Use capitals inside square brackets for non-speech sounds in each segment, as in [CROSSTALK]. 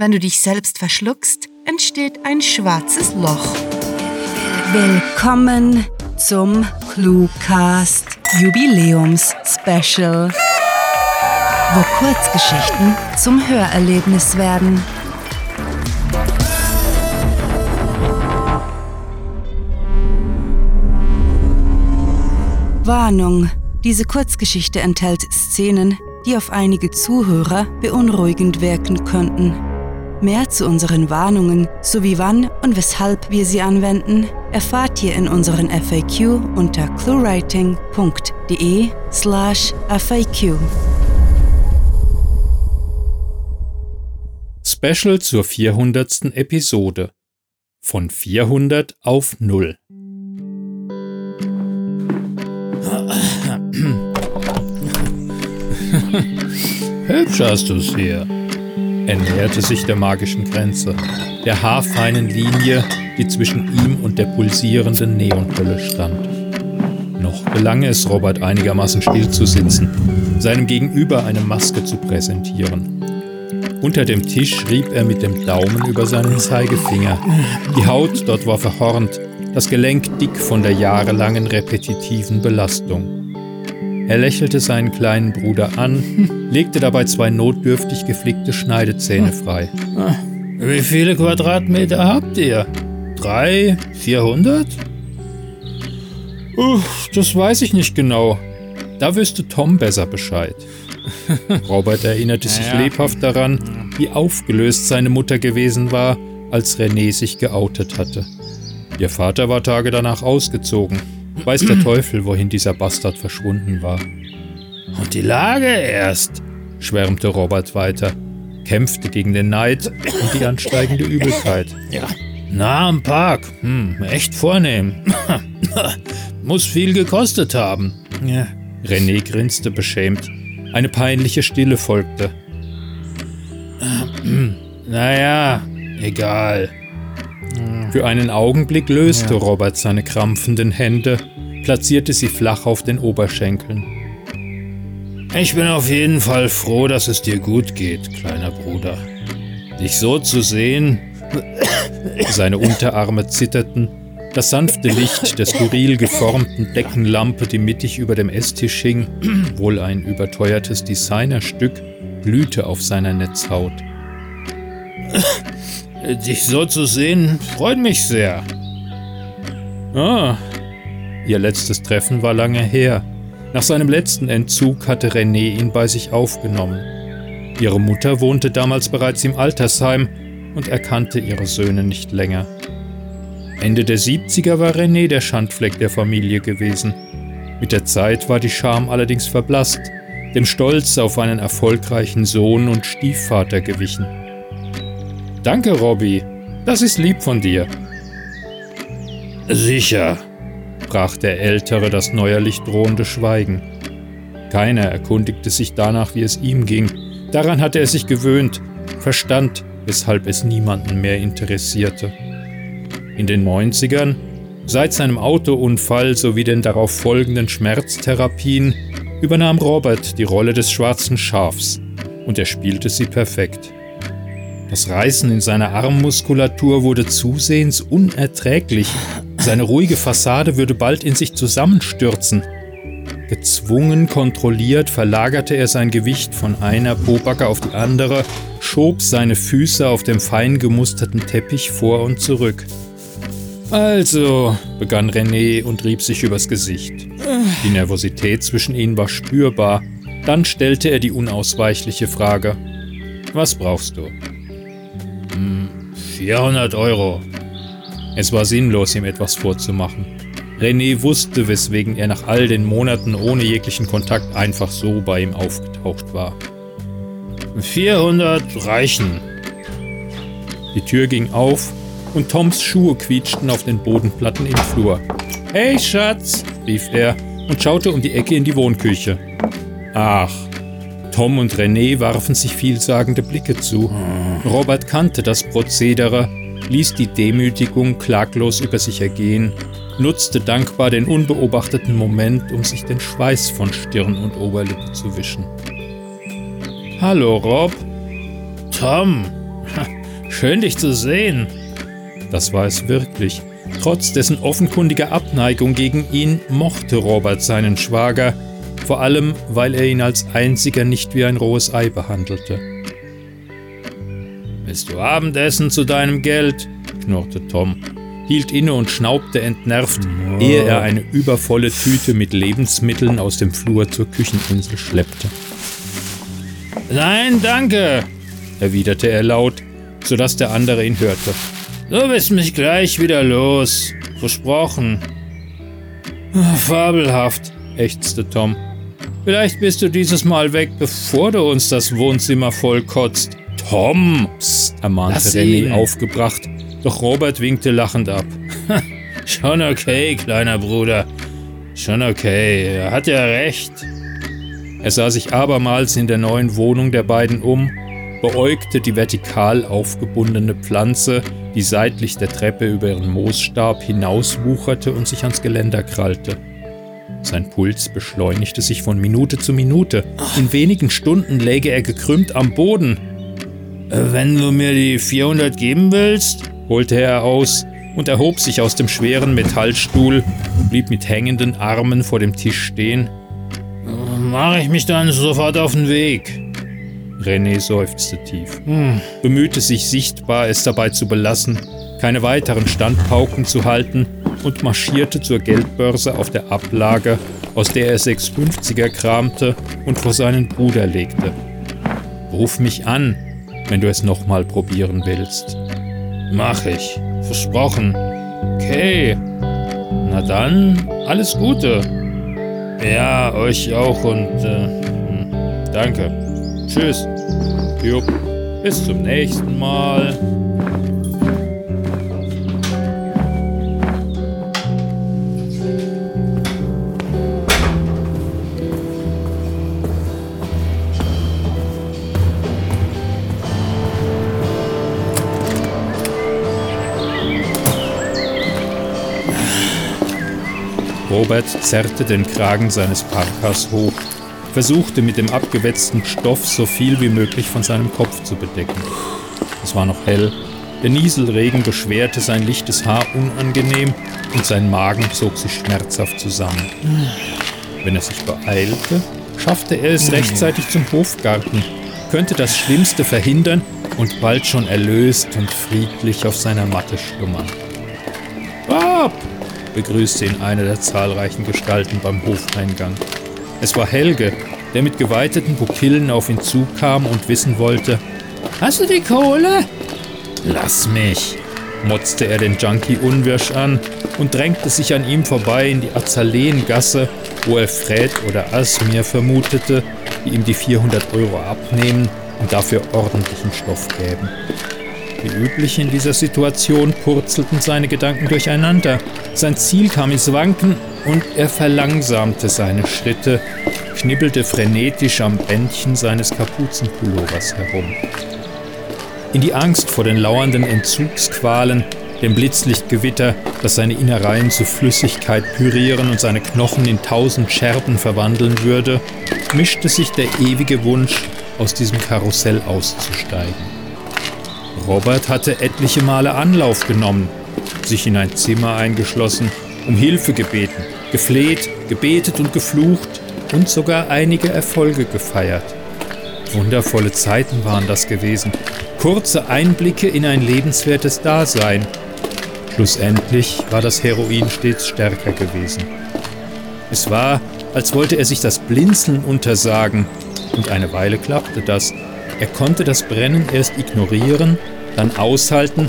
Wenn du dich selbst verschluckst, entsteht ein schwarzes Loch. Willkommen zum Cluecast Jubiläums Special, wo Kurzgeschichten zum Hörerlebnis werden. Warnung. Diese Kurzgeschichte enthält Szenen, die auf einige Zuhörer beunruhigend wirken könnten. Mehr zu unseren Warnungen sowie wann und weshalb wir sie anwenden, erfahrt ihr in unseren FAQ unter cluewriting.de slash FAQ. Special zur 400. Episode. Von 400 auf 0. [COUGHS] Hübsch hast du's hier. Er näherte sich der magischen Grenze, der haarfeinen Linie, die zwischen ihm und der pulsierenden Neonhölle stand. Noch gelang es Robert einigermaßen still zu sitzen, seinem Gegenüber eine Maske zu präsentieren. Unter dem Tisch rieb er mit dem Daumen über seinen Zeigefinger. Die Haut dort war verhornt, das Gelenk dick von der jahrelangen repetitiven Belastung. Er lächelte seinen kleinen Bruder an, legte dabei zwei notdürftig geflickte Schneidezähne frei. Wie viele Quadratmeter habt ihr? Drei? Vierhundert? Uff, das weiß ich nicht genau. Da wüsste Tom besser Bescheid. Robert erinnerte sich lebhaft daran, wie aufgelöst seine Mutter gewesen war, als René sich geoutet hatte. Ihr Vater war Tage danach ausgezogen Weiß der Teufel, wohin dieser Bastard verschwunden war. Und die Lage erst, schwärmte Robert weiter, kämpfte gegen den Neid und die ansteigende Übelkeit. Ja. Na, am Park. Hm, echt vornehm. [LAUGHS] Muss viel gekostet haben. Ja. René grinste beschämt. Eine peinliche Stille folgte. [CLEARS THROAT] Naja, egal. Für einen Augenblick löste ja. Robert seine krampfenden Hände, platzierte sie flach auf den Oberschenkeln. Ich bin auf jeden Fall froh, dass es dir gut geht, kleiner Bruder. Dich so zu sehen. Seine Unterarme zitterten, das sanfte Licht der skurril geformten Deckenlampe, die mittig über dem Esstisch hing, wohl ein überteuertes Designerstück, glühte auf seiner Netzhaut. Dich so zu sehen, freut mich sehr. Ah, ihr letztes Treffen war lange her. Nach seinem letzten Entzug hatte René ihn bei sich aufgenommen. Ihre Mutter wohnte damals bereits im Altersheim und erkannte ihre Söhne nicht länger. Ende der 70er war René der Schandfleck der Familie gewesen. Mit der Zeit war die Scham allerdings verblasst, dem Stolz auf einen erfolgreichen Sohn und Stiefvater gewichen. Danke, Robby. Das ist lieb von dir. Sicher, brach der Ältere das neuerlich drohende Schweigen. Keiner erkundigte sich danach, wie es ihm ging. Daran hatte er sich gewöhnt, verstand, weshalb es niemanden mehr interessierte. In den 90ern, seit seinem Autounfall sowie den darauf folgenden Schmerztherapien, übernahm Robert die Rolle des schwarzen Schafs und er spielte sie perfekt. Das Reißen in seiner Armmuskulatur wurde zusehends unerträglich. Seine ruhige Fassade würde bald in sich zusammenstürzen. Gezwungen, kontrolliert verlagerte er sein Gewicht von einer Pobacke auf die andere, schob seine Füße auf dem fein gemusterten Teppich vor und zurück. Also, begann René und rieb sich übers Gesicht. Die Nervosität zwischen ihnen war spürbar. Dann stellte er die unausweichliche Frage: Was brauchst du? 400 Euro. Es war sinnlos, ihm etwas vorzumachen. René wusste, weswegen er nach all den Monaten ohne jeglichen Kontakt einfach so bei ihm aufgetaucht war. 400 reichen. Die Tür ging auf und Toms Schuhe quietschten auf den Bodenplatten im Flur. Hey Schatz, rief er und schaute um die Ecke in die Wohnküche. Ach, Tom und René warfen sich vielsagende Blicke zu. Robert kannte das Prozedere, ließ die Demütigung klaglos über sich ergehen, nutzte dankbar den unbeobachteten Moment, um sich den Schweiß von Stirn und Oberlippe zu wischen. Hallo, Rob. Tom, Schön dich zu sehen. Das war es wirklich. Trotz dessen offenkundiger Abneigung gegen ihn mochte Robert seinen Schwager, vor allem weil er ihn als einziger nicht wie ein rohes Ei behandelte. Willst du Abendessen zu deinem Geld? knurrte Tom, hielt inne und schnaubte entnervt, oh. ehe er eine übervolle Tüte mit Lebensmitteln aus dem Flur zur Kücheninsel schleppte. Nein, danke, erwiderte er laut, sodass der andere ihn hörte. Du bist mich gleich wieder los. Versprochen. Fabelhaft, ächzte Tom. Vielleicht bist du dieses Mal weg, bevor du uns das Wohnzimmer vollkotzt. Psst, ermahnte René aufgebracht, doch Robert winkte lachend ab. [LAUGHS] Schon okay, kleiner Bruder. Schon okay, er hat ja recht. Er sah sich abermals in der neuen Wohnung der beiden um, beäugte die vertikal aufgebundene Pflanze, die seitlich der Treppe über ihren Moosstab hinauswucherte und sich ans Geländer krallte. Sein Puls beschleunigte sich von Minute zu Minute. In wenigen Stunden läge er gekrümmt am Boden. Wenn du mir die 400 geben willst, holte er aus und erhob sich aus dem schweren Metallstuhl und blieb mit hängenden Armen vor dem Tisch stehen. Mache ich mich dann sofort auf den Weg. René seufzte tief, hm. bemühte sich sichtbar, es dabei zu belassen, keine weiteren Standpauken zu halten und marschierte zur Geldbörse auf der Ablage, aus der er 650er kramte und vor seinen Bruder legte. Ruf mich an, wenn du es nochmal probieren willst. Mach ich, versprochen. Okay. Na dann, alles Gute. Ja, euch auch und äh, hm, danke. Tschüss. Jupp. Bis zum nächsten Mal. Robert zerrte den Kragen seines Parkas hoch versuchte mit dem abgewetzten Stoff so viel wie möglich von seinem Kopf zu bedecken. Es war noch hell, der Nieselregen beschwerte sein lichtes Haar unangenehm und sein Magen zog sich schmerzhaft zusammen. Wenn er sich beeilte, schaffte er es rechtzeitig zum Hofgarten, könnte das Schlimmste verhindern und bald schon erlöst und friedlich auf seiner Matte schlummern. Begrüßte ihn eine der zahlreichen Gestalten beim Hofeingang. Es war Helge, der mit geweiteten Pupillen auf ihn zukam und wissen wollte: Hast du die Kohle? Lass mich, motzte er den Junkie unwirsch an und drängte sich an ihm vorbei in die Azaleengasse, wo er Fred oder Asmir vermutete, die ihm die 400 Euro abnehmen und dafür ordentlichen Stoff gäben. Wie üblich in dieser Situation purzelten seine Gedanken durcheinander. Sein Ziel kam ins Wanken und er verlangsamte seine Schritte, knibbelte frenetisch am Bändchen seines Kapuzenpullovers herum. In die Angst vor den lauernden Entzugsqualen, dem Blitzlichtgewitter, das seine Innereien zu Flüssigkeit pürieren und seine Knochen in tausend Scherben verwandeln würde, mischte sich der ewige Wunsch, aus diesem Karussell auszusteigen. Robert hatte etliche Male Anlauf genommen, sich in ein Zimmer eingeschlossen, um Hilfe gebeten, gefleht, gebetet und geflucht und sogar einige Erfolge gefeiert. Wundervolle Zeiten waren das gewesen, kurze Einblicke in ein lebenswertes Dasein. Schlussendlich war das Heroin stets stärker gewesen. Es war, als wollte er sich das Blinzeln untersagen, und eine Weile klappte das. Er konnte das Brennen erst ignorieren, dann aushalten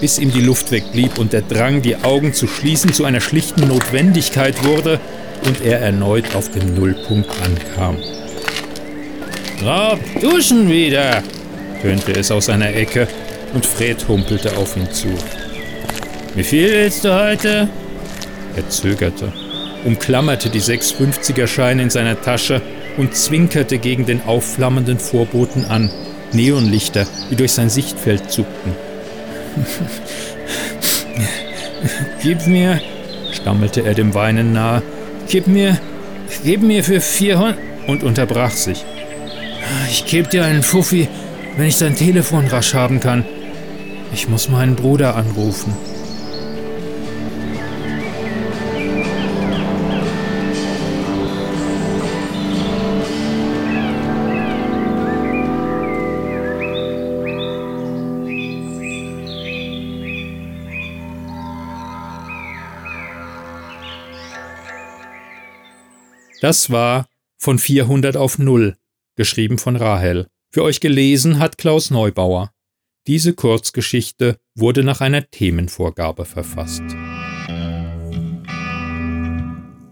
bis ihm die Luft wegblieb und der Drang, die Augen zu schließen, zu einer schlichten Notwendigkeit wurde und er erneut auf dem Nullpunkt ankam. Rob, duschen wieder! tönte es aus einer Ecke und Fred humpelte auf ihn zu. Wie viel willst du heute? Er zögerte, umklammerte die 650er Scheine in seiner Tasche und zwinkerte gegen den aufflammenden Vorboten an, Neonlichter, die durch sein Sichtfeld zuckten. Gib mir, stammelte er dem Weinen nahe, gib mir, gib mir für 400 und unterbrach sich. Ich geb dir einen Fuffi, wenn ich dein Telefon rasch haben kann. Ich muss meinen Bruder anrufen. Das war von 400 auf 0, geschrieben von Rahel. Für euch gelesen hat Klaus Neubauer. Diese Kurzgeschichte wurde nach einer Themenvorgabe verfasst.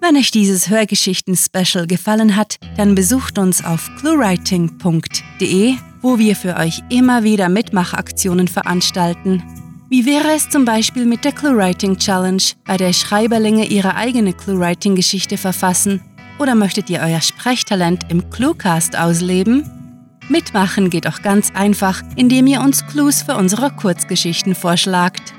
Wenn euch dieses Hörgeschichten-Special gefallen hat, dann besucht uns auf cluewriting.de, wo wir für euch immer wieder Mitmachaktionen veranstalten. Wie wäre es zum Beispiel mit der ClueWriting Challenge, bei der Schreiberlinge ihre eigene ClueWriting-Geschichte verfassen oder möchtet ihr euer Sprechtalent im Cluecast ausleben? Mitmachen geht auch ganz einfach, indem ihr uns Clues für unsere Kurzgeschichten vorschlagt.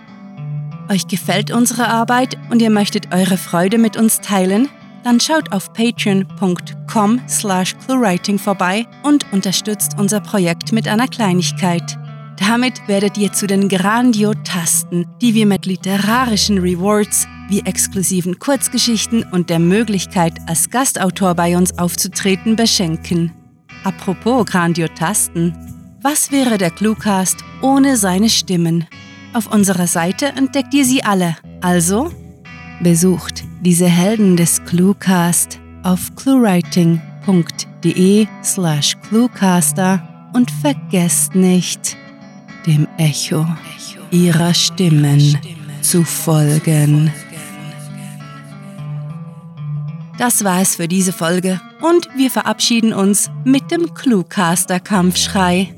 Euch gefällt unsere Arbeit und ihr möchtet eure Freude mit uns teilen? Dann schaut auf patreon.com slash cluewriting vorbei und unterstützt unser Projekt mit einer Kleinigkeit. Damit werdet ihr zu den Grandiotasten, die wir mit literarischen Rewards wie exklusiven Kurzgeschichten und der Möglichkeit, als Gastautor bei uns aufzutreten, beschenken. Apropos Grandiotasten, was wäre der Cluecast ohne seine Stimmen? Auf unserer Seite entdeckt ihr sie alle, also besucht diese Helden des Cluecast auf cluewriting.de slash cluecaster und vergesst nicht, dem Echo ihrer Stimmen zu folgen. Das war es für diese Folge und wir verabschieden uns mit dem Cluecaster-Kampfschrei.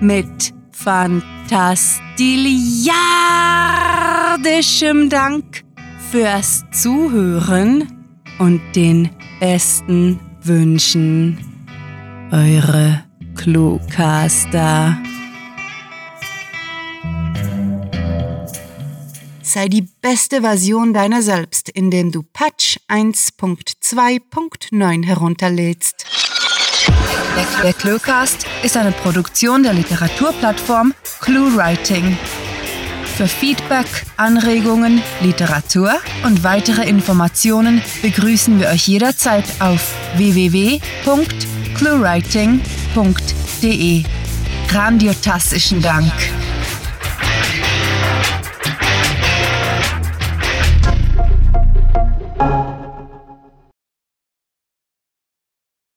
Mit fantastiliardischem Dank fürs Zuhören und den besten Wünschen. Eure Cluecaster. Sei die beste Version deiner selbst, indem du Patch 1.2.9 herunterlädst. Der Cluecast ist eine Produktion der Literaturplattform ClueWriting. Für Feedback, Anregungen, Literatur und weitere Informationen begrüßen wir euch jederzeit auf www.cluewriting.de. Grandiotastischen Dank.